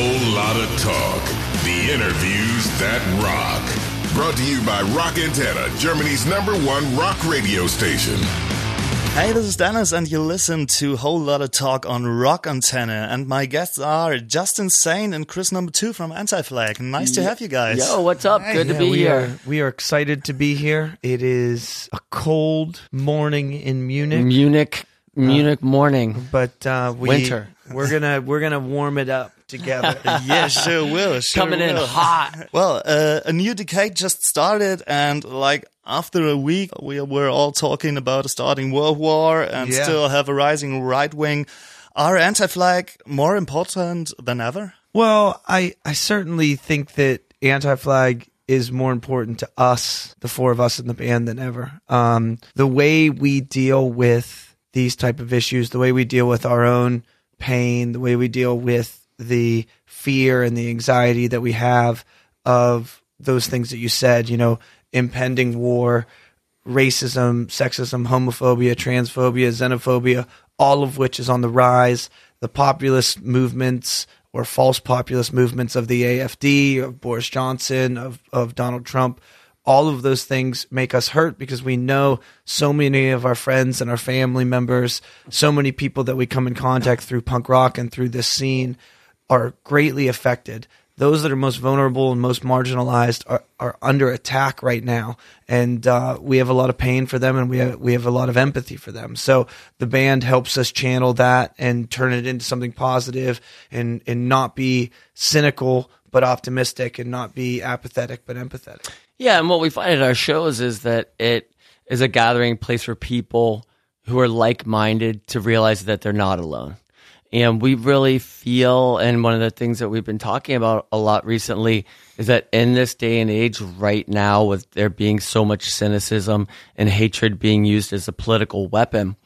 whole lot of talk. The interviews that rock. Brought to you by Rock Antenne, Germany's number one rock radio station. Hey, this is Dennis, and you listen to Whole Lot of Talk on Rock Antenne. And my guests are Justin Sane and Chris Number Two from Anti Flag. Nice to have you guys. Yo, what's up? Good to be we here. Are, we are excited to be here. It is a cold morning in Munich, Munich, Munich morning. but uh, we, Winter. We're gonna we're gonna warm it up together. yeah, sure will. Sure Coming in hot. Well, uh, a new decade just started, and like after a week, we were all talking about a starting world war and Yeah. still have a rising right wing. Are anti flag more important than ever? well, I I certainly think that anti flag is more important to us, the four of us in the band, than ever. Um, the way we deal with these type of issues, the way we deal with our own pain, the way we deal with the fear and the anxiety that we have of those things that you said, you know, impending war, racism, sexism, homophobia, transphobia, xenophobia, all of which is on the rise. The populist movements or false populist movements of the AFD, of Boris Johnson, of, of Donald Trump, all of those things make us hurt because we know so many of our friends and our family members, so many people that we come in contact through punk rock and through this scene are greatly affected. Those that are most vulnerable and most marginalized are, are under attack right now, and uh, we have a lot of pain for them, and we have, we have a lot of empathy for them. So the band helps us channel that and turn it into something positive, and and not be cynical but optimistic, and not be apathetic but empathetic. Yeah, and what we find at our shows is that it is a gathering place for people who are like minded to realize that they're not alone. And we really feel, and one of the things that we've been talking about a lot recently is that in this day and age, right now, with there being so much cynicism and hatred being used as a political weapon,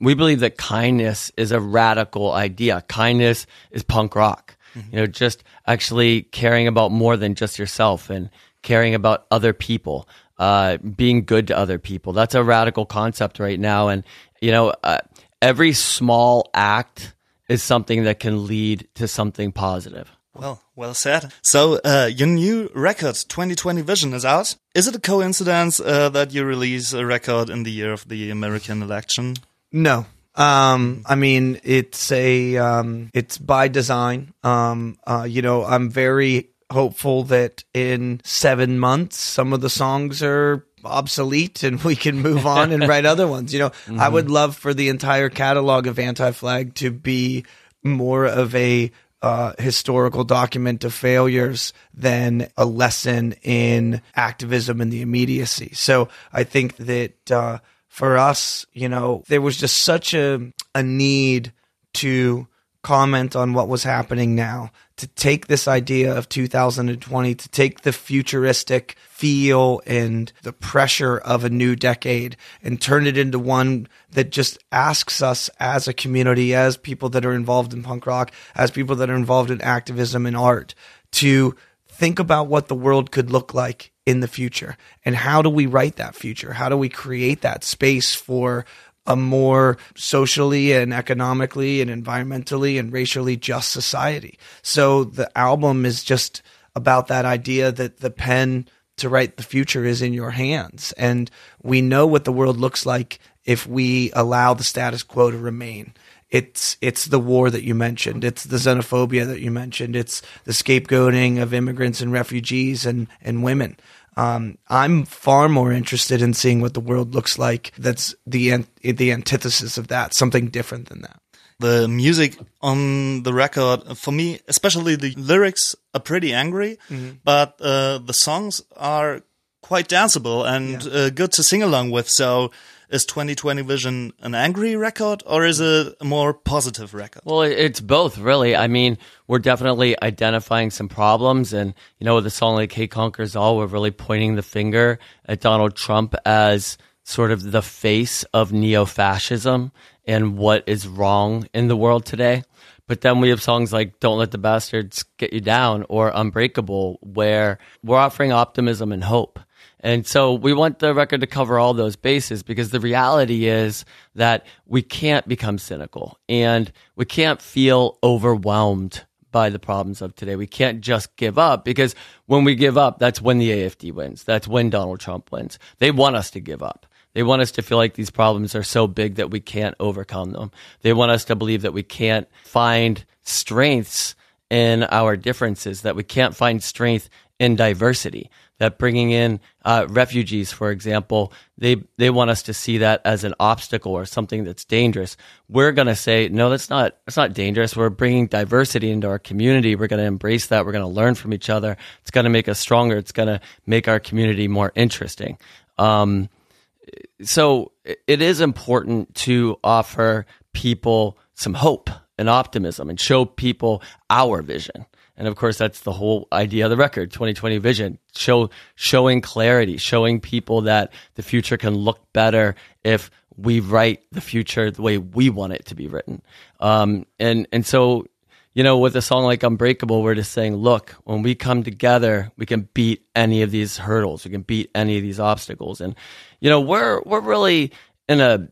we believe that kindness is a radical idea. Kindness is punk rock. You know, just actually caring about more than just yourself and caring about other people, uh, being good to other people. That's a radical concept right now. And, you know, uh, every small act is something that can lead to something positive. Well, well said. So, uh, your new record, 2020 Vision, is out. Is it a coincidence uh, that you release a record in the year of the American election? No. Um, I mean, it's a, um, it's by design. Um, uh, you know, I'm very hopeful that in seven months, some of the songs are obsolete and we can move on and write other ones. You know, I would love for the entire catalog of Anti Flag to be more of a, uh, historical document of failures than a lesson in activism and the immediacy. So I think that, uh, for us, you know, there was just such a a need to comment on what was happening now, to take this idea of 2020, to take the futuristic feel and the pressure of a new decade and turn it into one that just asks us as a community, as people that are involved in punk rock, as people that are involved in activism and art, to think about what the world could look like in the future. And how do we write that future? How do we create that space for a more socially and economically and environmentally and racially just society so the album is just about that idea that the pen to write the future is in your hands and we know what the world looks like if we allow the status quo to remain it's it's the war that you mentioned. It's the xenophobia that you mentioned. It's the scapegoating of immigrants and refugees and and women. Um, I'm far more interested in seeing what the world looks like. That's the an- the antithesis of that. Something different than that. The music on the record, for me, especially the lyrics, are pretty angry, but uh, the songs are quite danceable and uh, good to sing along with. So, is 2020 Vision an angry record or is it a more positive record? Well, it's both, really. I mean, we're definitely identifying some problems, and you know, with the song like Hate Conquers All," we're really pointing the finger at Donald Trump as sort of the face of neo-fascism and what is wrong in the world today. But then we have songs like "Don't Let the Bastards Get You Down" or "Unbreakable," where we're offering optimism and hope. And so we want the record to cover all those bases because the reality is that we can't become cynical and we can't feel overwhelmed by the problems of today. We can't just give up because when we give up, that's when the AFD wins. That's when Donald Trump wins. They want us to give up. They want us to feel like these problems are so big that we can't overcome them. They want us to believe that we can't find strengths in our differences, that we can't find strength in diversity. That bringing in uh, refugees, for example, they they want us to see that as an obstacle or something that's dangerous. We're going to say, no, that's not that's not dangerous. We're bringing diversity into our community. We're going to embrace that. We're going to learn from each other. It's going to make us stronger. It's going to make our community more interesting. Um, so it is important to offer people some hope and optimism and show people our vision. And of course, that's the whole idea of the record, 2020 vision, show, showing clarity, showing people that the future can look better if we write the future the way we want it to be written. Um, and, and so, you know, with a song like Unbreakable, we're just saying, look, when we come together, we can beat any of these hurdles. We can beat any of these obstacles. And, you know, we're, we're really in a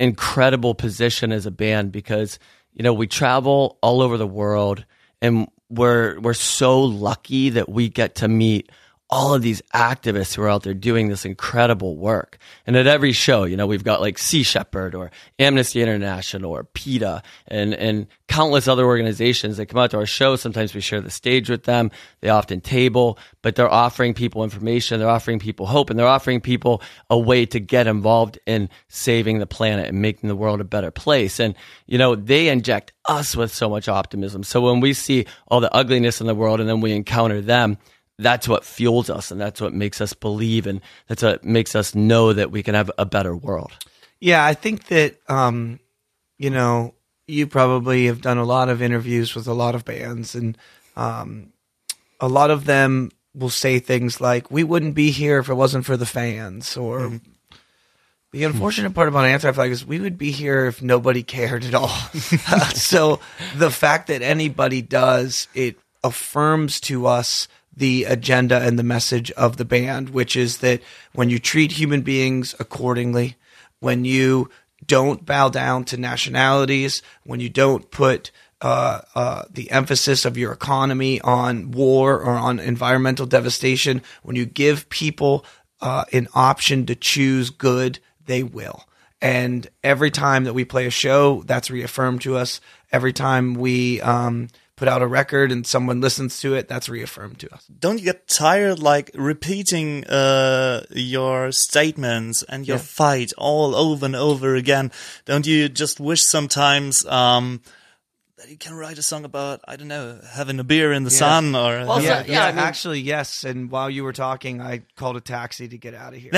incredible position as a band because, you know, we travel all over the world and we're we're so lucky that we get to meet all of these activists who are out there doing this incredible work. And at every show, you know, we've got like Sea Shepherd or Amnesty International or PETA and, and countless other organizations that come out to our show. Sometimes we share the stage with them. They often table, but they're offering people information. They're offering people hope and they're offering people a way to get involved in saving the planet and making the world a better place. And, you know, they inject us with so much optimism. So when we see all the ugliness in the world and then we encounter them, that's what fuels us and that's what makes us believe and that's what makes us know that we can have a better world. Yeah, I think that um, you know, you probably have done a lot of interviews with a lot of bands and um, a lot of them will say things like we wouldn't be here if it wasn't for the fans or mm-hmm. The unfortunate part about anti flag is we would be here if nobody cared at all. so the fact that anybody does, it affirms to us the agenda and the message of the band, which is that when you treat human beings accordingly, when you don't bow down to nationalities, when you don't put uh, uh, the emphasis of your economy on war or on environmental devastation, when you give people uh, an option to choose good, they will. And every time that we play a show, that's reaffirmed to us. Every time we um, put out a record and someone listens to it, that's reaffirmed to us. Don't you get tired like repeating uh, your statements and your yeah. fight all over and over again? Don't you just wish sometimes um, that you can write a song about I don't know having a beer in the yeah. sun or well, yeah, yeah, yeah I mean, actually yes. And while you were talking, I called a taxi to get out of here.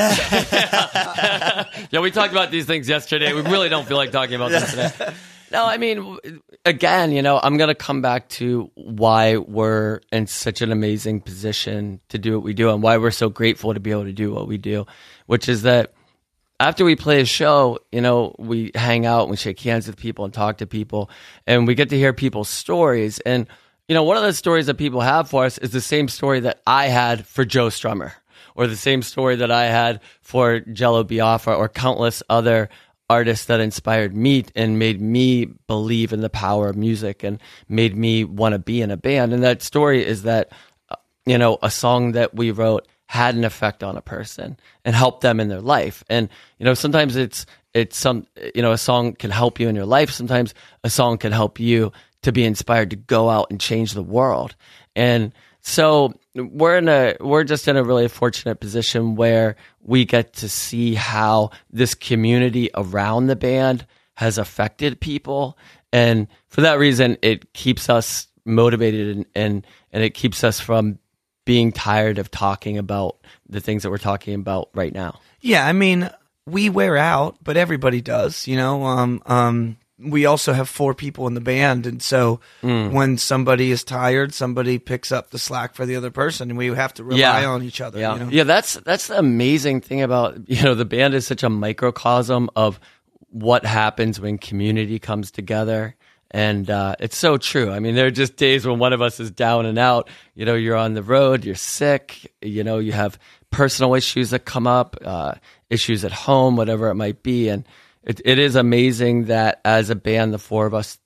yeah, we talked about these things yesterday. We really don't feel like talking about them today. No, I mean, again, you know, I'm going to come back to why we're in such an amazing position to do what we do and why we're so grateful to be able to do what we do, which is that after we play a show, you know, we hang out and we shake hands with people and talk to people and we get to hear people's stories. And, you know, one of the stories that people have for us is the same story that I had for Joe Strummer or the same story that I had for Jello Biafra or countless other artists that inspired me and made me believe in the power of music and made me want to be in a band. And that story is that, you know, a song that we wrote had an effect on a person and helped them in their life. And, you know, sometimes it's, it's some, you know, a song can help you in your life. Sometimes a song can help you to be inspired to go out and change the world. And, so we're in a we're just in a really fortunate position where we get to see how this community around the band has affected people and for that reason it keeps us motivated and and, and it keeps us from being tired of talking about the things that we're talking about right now. Yeah, I mean, we wear out, but everybody does, you know. Um um we also have four people in the band, and so mm. when somebody is tired, somebody picks up the slack for the other person, and we have to rely yeah. on each other. Yeah, you know? yeah. That's that's the amazing thing about you know the band is such a microcosm of what happens when community comes together. And uh, it's so true. I mean, there are just days when one of us is down and out. You know, you're on the road, you're sick. You know, you have personal issues that come up, uh, issues at home, whatever it might be, and it, it is amazing that as a band, the four of us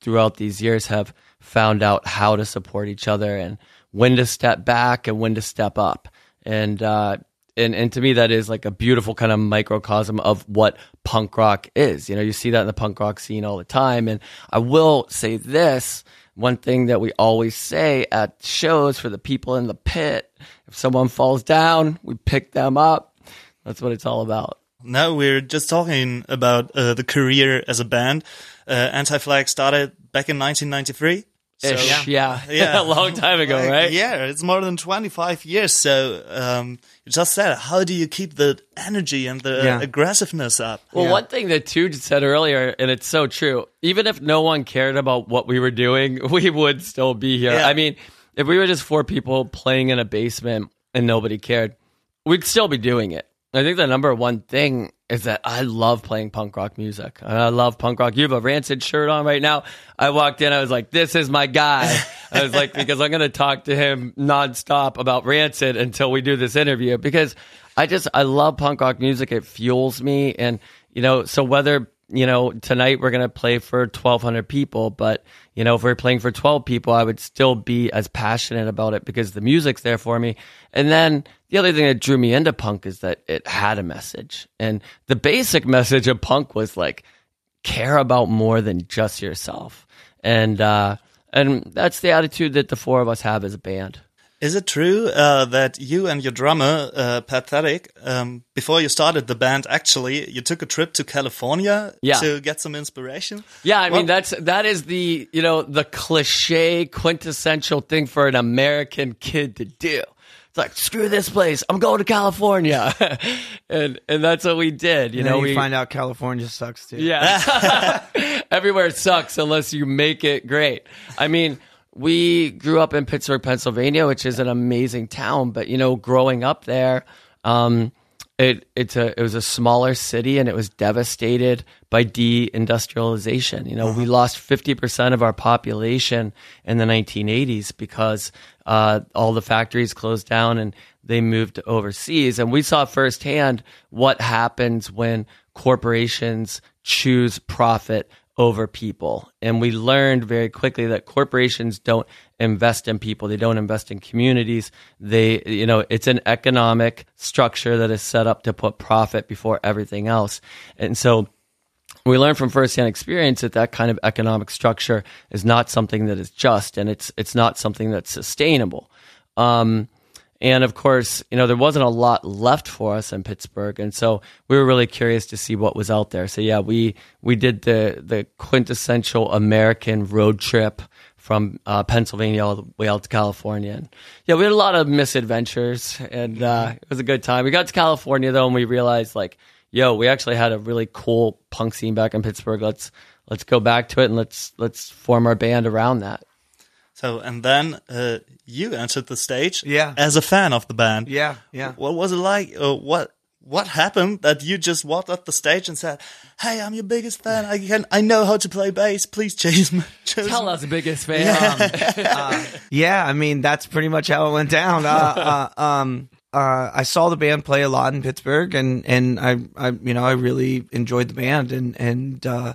throughout these years have found out how to support each other and when to step back and when to step up. And uh, and and to me that is like a beautiful kind of microcosm of what punk rock is. You know, you see that in the punk rock scene all the time. And I will say this one thing that we always say at shows for the people in the pit if someone falls down, we pick them up. That's what it's all about. No, we're just talking about uh, the career as a band. Uh, Anti Flag started back in 1993. So, yeah. yeah. yeah, a long time ago, like, right? Yeah, it's more than 25 years. So, um, you just said, how do you keep the energy and the yeah. aggressiveness up? Well, yeah. one thing that Tude said earlier, and it's so true, even if no one cared about what we were doing, we would still be here. I mean, if we were just four people playing in a basement and nobody cared, we'd still be doing it. I think the number one thing is that I love playing punk rock music. I love punk rock. You have a Rancid shirt on right now. I walked in, I was like, this is my guy. I was like, because I'm going to talk to him nonstop about Rancid until we do this interview because I just, I love punk rock music. It fuels me. And, you know, so whether you know, tonight we're going to play for 1,200 people, but, you know, if we're playing for 12 people, I would still be as passionate about it because the music's there for me. And then the other thing that drew me into punk is that it had a message. And the basic message of punk was like, care about more than just yourself. And, uh, and that's the attitude that the four of us have as a band. Is it true uh, that you and your drummer, uh, Pat Thetic, um, before you started the band, actually you took a trip to California yeah. to get some inspiration? Yeah, I well, mean that's that is the you know the cliche quintessential thing for an American kid to do. It's like screw this place, I'm going to California, and and that's what we did. You and know, you we find out California sucks too. Yeah, everywhere sucks unless you make it great. I mean we grew up in Pittsburgh, Pennsylvania, which is an amazing town. But you know, growing up there, um, it it's a it was a smaller city and it was devastated by deindustrialization. You know, uh-huh. we lost fifty percent of our population in the 1980s because uh, all the factories closed down and they moved overseas. And we saw firsthand what happens when corporations choose profit over people. And we learned very quickly that corporations don't invest in people. They don't invest in communities. They, you know, it's an economic structure that is set up to put profit before everything else. And so we learned from firsthand experience that that kind of economic structure is not something that is just and it's, it's not something that's sustainable. Um, and of course, you know, there wasn't a lot left for us in Pittsburgh. And so we were really curious to see what was out there. So yeah, we, we did the, the quintessential American road trip from uh, Pennsylvania all the way out to California. And yeah, we had a lot of misadventures and uh, it was a good time. We got to California though and we realized like, yo, we actually had a really cool punk scene back in Pittsburgh. Let's, let's go back to it and let's, let's form our band around that. So, and then uh, you entered the stage, yeah. as a fan of the band. Yeah, yeah. What was it like? Uh, what what happened that you just walked up the stage and said, "Hey, I'm your biggest fan. I can, I know how to play bass. Please choose me." Choose Tell me. us, biggest fan. Yeah. uh, yeah, I mean that's pretty much how it went down. Uh, uh, um, uh, I saw the band play a lot in Pittsburgh, and and I, I you know I really enjoyed the band, and and uh,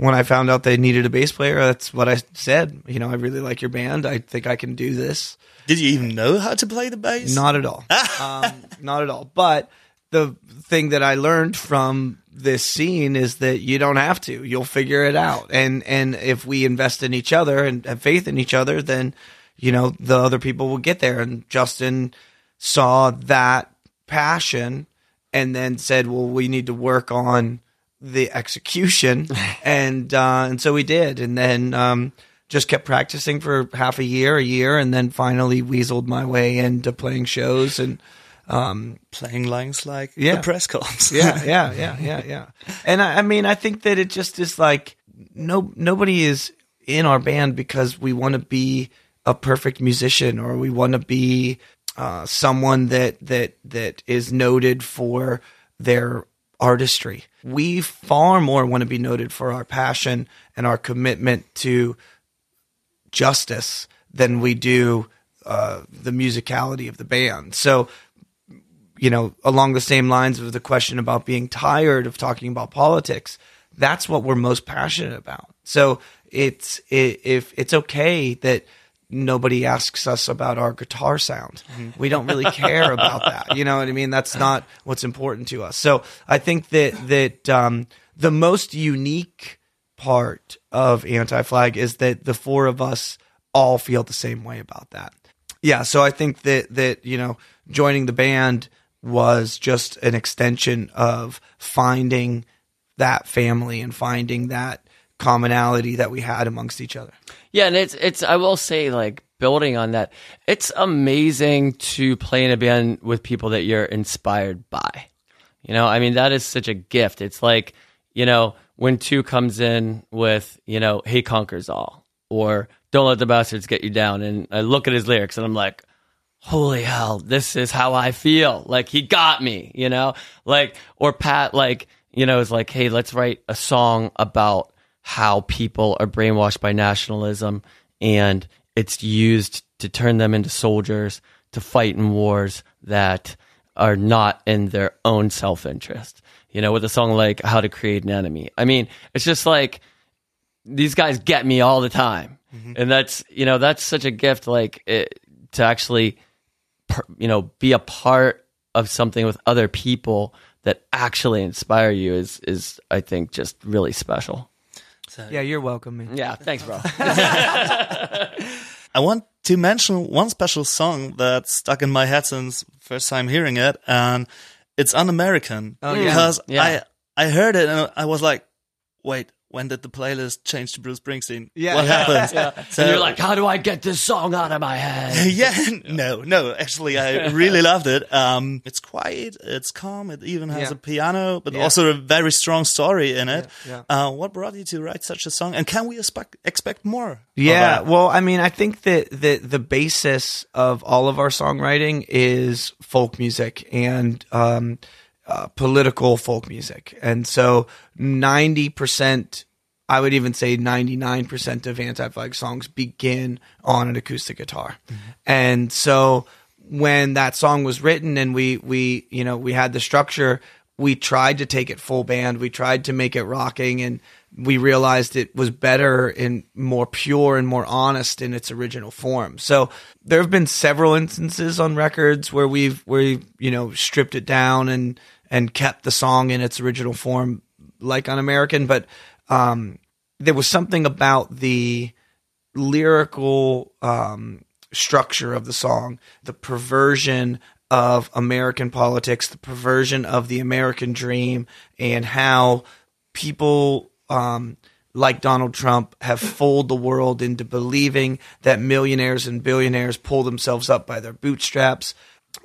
when I found out they needed a bass player, that's what I said. You know, I really like your band. I think I can do this. Did you even know how to play the bass? Not at all. um, not at all. But the thing that I learned from this scene is that you don't have to. You'll figure it out. And and if we invest in each other and have faith in each other, then you know the other people will get there. And Justin saw that passion and then said, "Well, we need to work on." The execution, and uh, and so we did, and then um, just kept practicing for half a year, a year, and then finally weaseled my way into playing shows and um, playing lines like yeah. the press comps. yeah, yeah, yeah, yeah, yeah. And I, I mean, I think that it just is like no nobody is in our band because we want to be a perfect musician or we want to be uh, someone that that that is noted for their artistry. We far more want to be noted for our passion and our commitment to justice than we do uh, the musicality of the band. So, you know, along the same lines of the question about being tired of talking about politics, that's what we're most passionate about. So it's it, if it's okay that nobody asks us about our guitar sound. We don't really care about that. You know what I mean? That's not what's important to us. So I think that that um, the most unique part of Anti Flag is that the four of us all feel the same way about that. Yeah, so I think that that you know joining the band was just an extension of finding that family and finding that commonality that we had amongst each other. Yeah, and it's it's I will say like building on that, it's amazing to play in a band with people that you're inspired by. You know, I mean that is such a gift. It's like, you know, when two comes in with, you know, Hate Conquers All or Don't Let the Bastards Get You Down and I look at his lyrics and I'm like, holy hell, this is how I feel. Like he got me, you know? Like or Pat like, you know, is like, hey, let's write a song about how people are brainwashed by nationalism and it's used to turn them into soldiers to fight in wars that are not in their own self interest. You know, with a song like How to Create an Enemy. I mean, it's just like these guys get me all the time. Mm-hmm. And that's, you know, that's such a gift, like it, to actually, you know, be a part of something with other people that actually inspire you is, is I think, just really special. So, yeah, you're welcome, man. Yeah, thanks, bro. I want to mention one special song that stuck in my head since first time hearing it, and it's un-American oh, yeah. because yeah. I I heard it and I was like, wait, when did the playlist change to Bruce Springsteen? Yeah. What happened? yeah. So and you're like, how do I get this song out of my head? yeah. No, no, actually, I really loved it. Um, it's quiet. It's calm. It even has yeah. a piano, but yeah. also a very strong story in it. Yeah. Uh, what brought you to write such a song? And can we expect, expect more? Yeah. Well, I mean, I think that, that the basis of all of our songwriting is folk music and, um, uh, political folk music. And so 90%, I would even say 99% of anti flag songs begin on an acoustic guitar. Mm-hmm. And so when that song was written and we, we, you know, we had the structure, we tried to take it full band. We tried to make it rocking and we realized it was better and more pure and more honest in its original form. So there have been several instances on records where we've, where we've, you know, stripped it down and, and kept the song in its original form, like on American. But um, there was something about the lyrical um, structure of the song, the perversion of American politics, the perversion of the American dream, and how people um, like Donald Trump have fooled the world into believing that millionaires and billionaires pull themselves up by their bootstraps.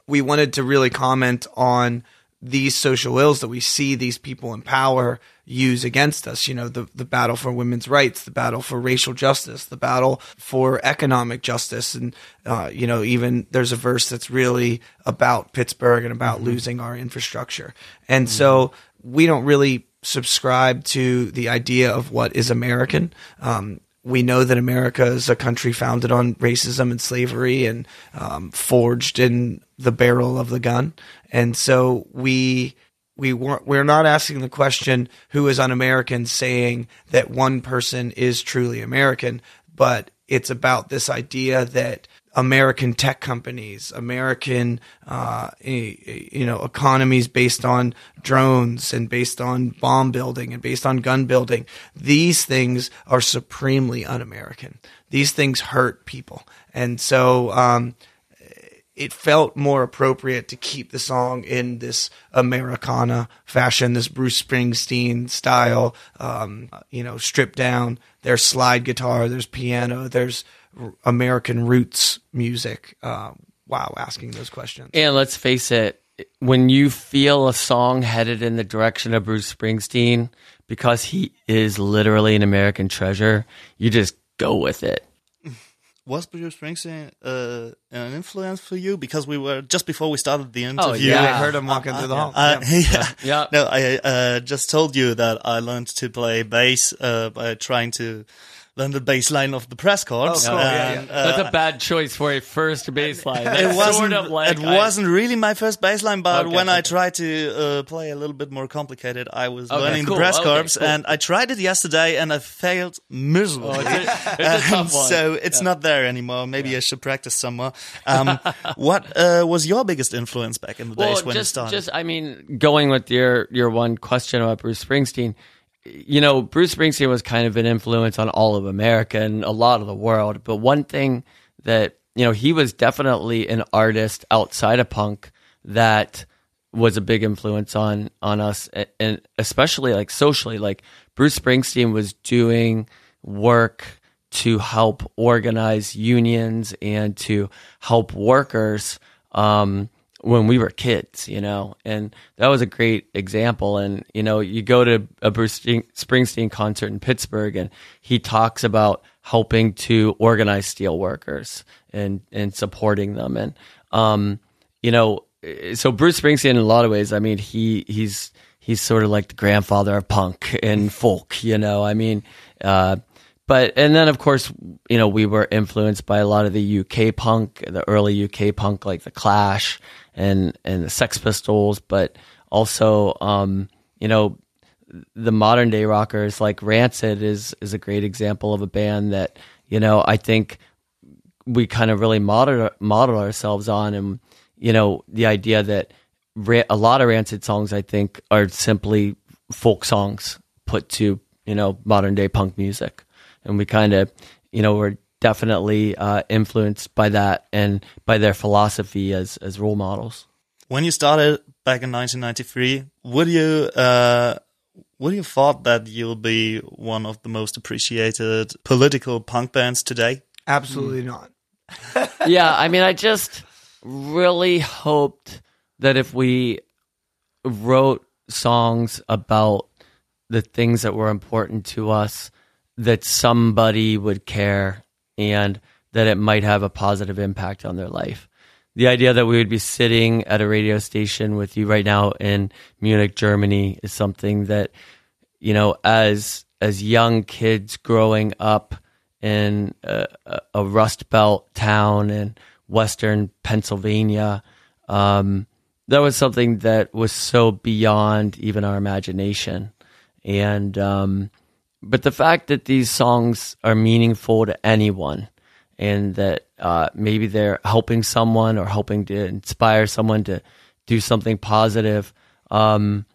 We wanted to really comment on these social ills that we see these people in power use against us. You know, the, the battle for women's rights, the battle for racial justice, the battle for economic justice. And, uh, you know, even there's a verse that's really about Pittsburgh and about mm-hmm. losing our infrastructure. And mm-hmm. so we don't really subscribe to the idea of what is American. Um, we know that America is a country founded on racism and slavery and um, forged in the barrel of the gun. And so we we weren't, we're not asking the question who is un-American saying that one person is truly American, but it's about this idea that American tech companies, American, uh, you know, economies based on drones and based on bomb building and based on gun building. These things are supremely un-American. These things hurt people, and so um, it felt more appropriate to keep the song in this Americana fashion, this Bruce Springsteen style. Um, you know, stripped down. There's slide guitar. There's piano. There's American roots music? Uh, wow, asking those questions. And let's face it, when you feel a song headed in the direction of Bruce Springsteen, because he is literally an American treasure, you just go with it. Was Bruce Springsteen uh, an influence for you? Because we were just before we started the interview. Oh, yeah, I heard him walking uh, through the hall. Uh, yeah. yeah. yeah, No, I uh, just told you that I learned to play bass uh, by trying to than the bass line of the press corpse. Oh, cool. And, yeah. uh, That's a bad choice for a first baseline. That's it wasn't. sort of like it I- wasn't really my first baseline, but Okay, when I tried to uh, play a little bit more complicated, I was Okay, learning cool, the press okay, corps, cool. and I tried it yesterday, and I failed miserably. Oh, it's a, it's a tough one. so it's not there anymore. Maybe I should practice some more. Um, what uh, was your biggest influence back in the days when just, it started? Just, I mean, going with your your one question about Bruce Springsteen, you know, Bruce Springsteen was kind of an influence on all of America and a lot of the world. But one thing that you know, he was definitely an artist outside of punk that was a big influence on on us, and especially like socially. Like Bruce Springsteen was doing work to help organize unions and to help workers um, when we were kids, you know, and that was a great example. And you know, you go to a Bruce Springsteen concert in Pittsburgh, and he talks about helping to organize steel workers and and supporting them, and um, you know, so Bruce Springsteen, in a lot of ways, I mean, he he's he's sort of like the grandfather of punk and folk, you know. I mean, uh, but and then of course, you know, we were influenced by a lot of the UK punk, the early UK punk, like the Clash and and the Sex Pistols, but also, um, you know, the modern day rockers like Rancid is is a great example of a band that you know I think we kind of really model model ourselves on, and you know the idea that a lot of Rancid songs I think are simply folk songs put to you know modern day punk music, and we kind of you know we're definitely uh, influenced by that and by their philosophy as as role models. when you started back in 1993, would you uh, would you thought that you'll be one of the most appreciated political punk bands today? Absolutely not. yeah, I mean, I just really hoped that if we wrote songs about the things that were important to us, that somebody would care and that it might have a positive impact on their life. The idea that we would be sitting at a radio station with you right now in Munich, Germany is something that, you know, as as young kids growing up in a, a- Rust Belt town in Western Pennsylvania, um, that was something that was so beyond even our imagination. And um, but the fact that these songs are meaningful to anyone, and that uh, maybe they're helping someone or helping to inspire someone to do something positive, um,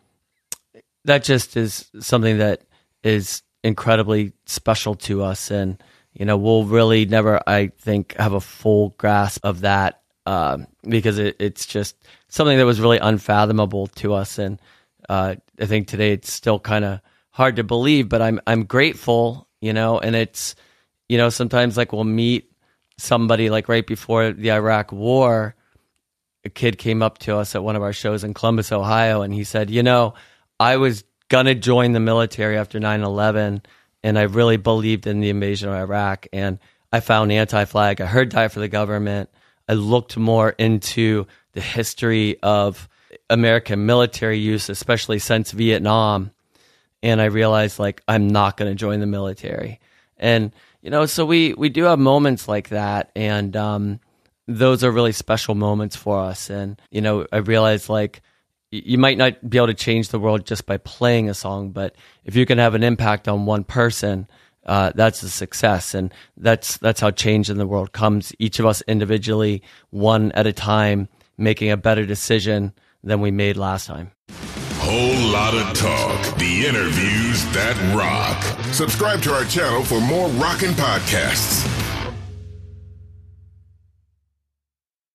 that just is something that is incredibly special to us. And you know we'll really never i think have a full grasp of that um, because it, it's just something that was really unfathomable to us. And uh, i think today it's still kind of hard to believe but i'm i'm grateful you know and it's you know sometimes like we'll meet somebody like right before the iraq war a kid came up to us at one of our shows in Columbus, Ohio, and he said, You know, I was going to join the military after 9 11, and I really believed in the invasion of Iraq. And I found anti flag. I heard Die for the Government. I looked more into the history of American military use, especially since Vietnam. And I realized, like, I'm not going to join the military. And, you know, so we, we do have moments like that. And, um, those are really special moments for us. And, you know, I realized like you might not be able to change the world just by playing a song, but if you can have an impact on one person, uh, that's a success. And that's, that's how change in the world comes. Each of us individually, one at a time, making a better decision than we made last time. Whole lot of talk. The interviews that rock. Subscribe to our channel for more rockin' podcasts.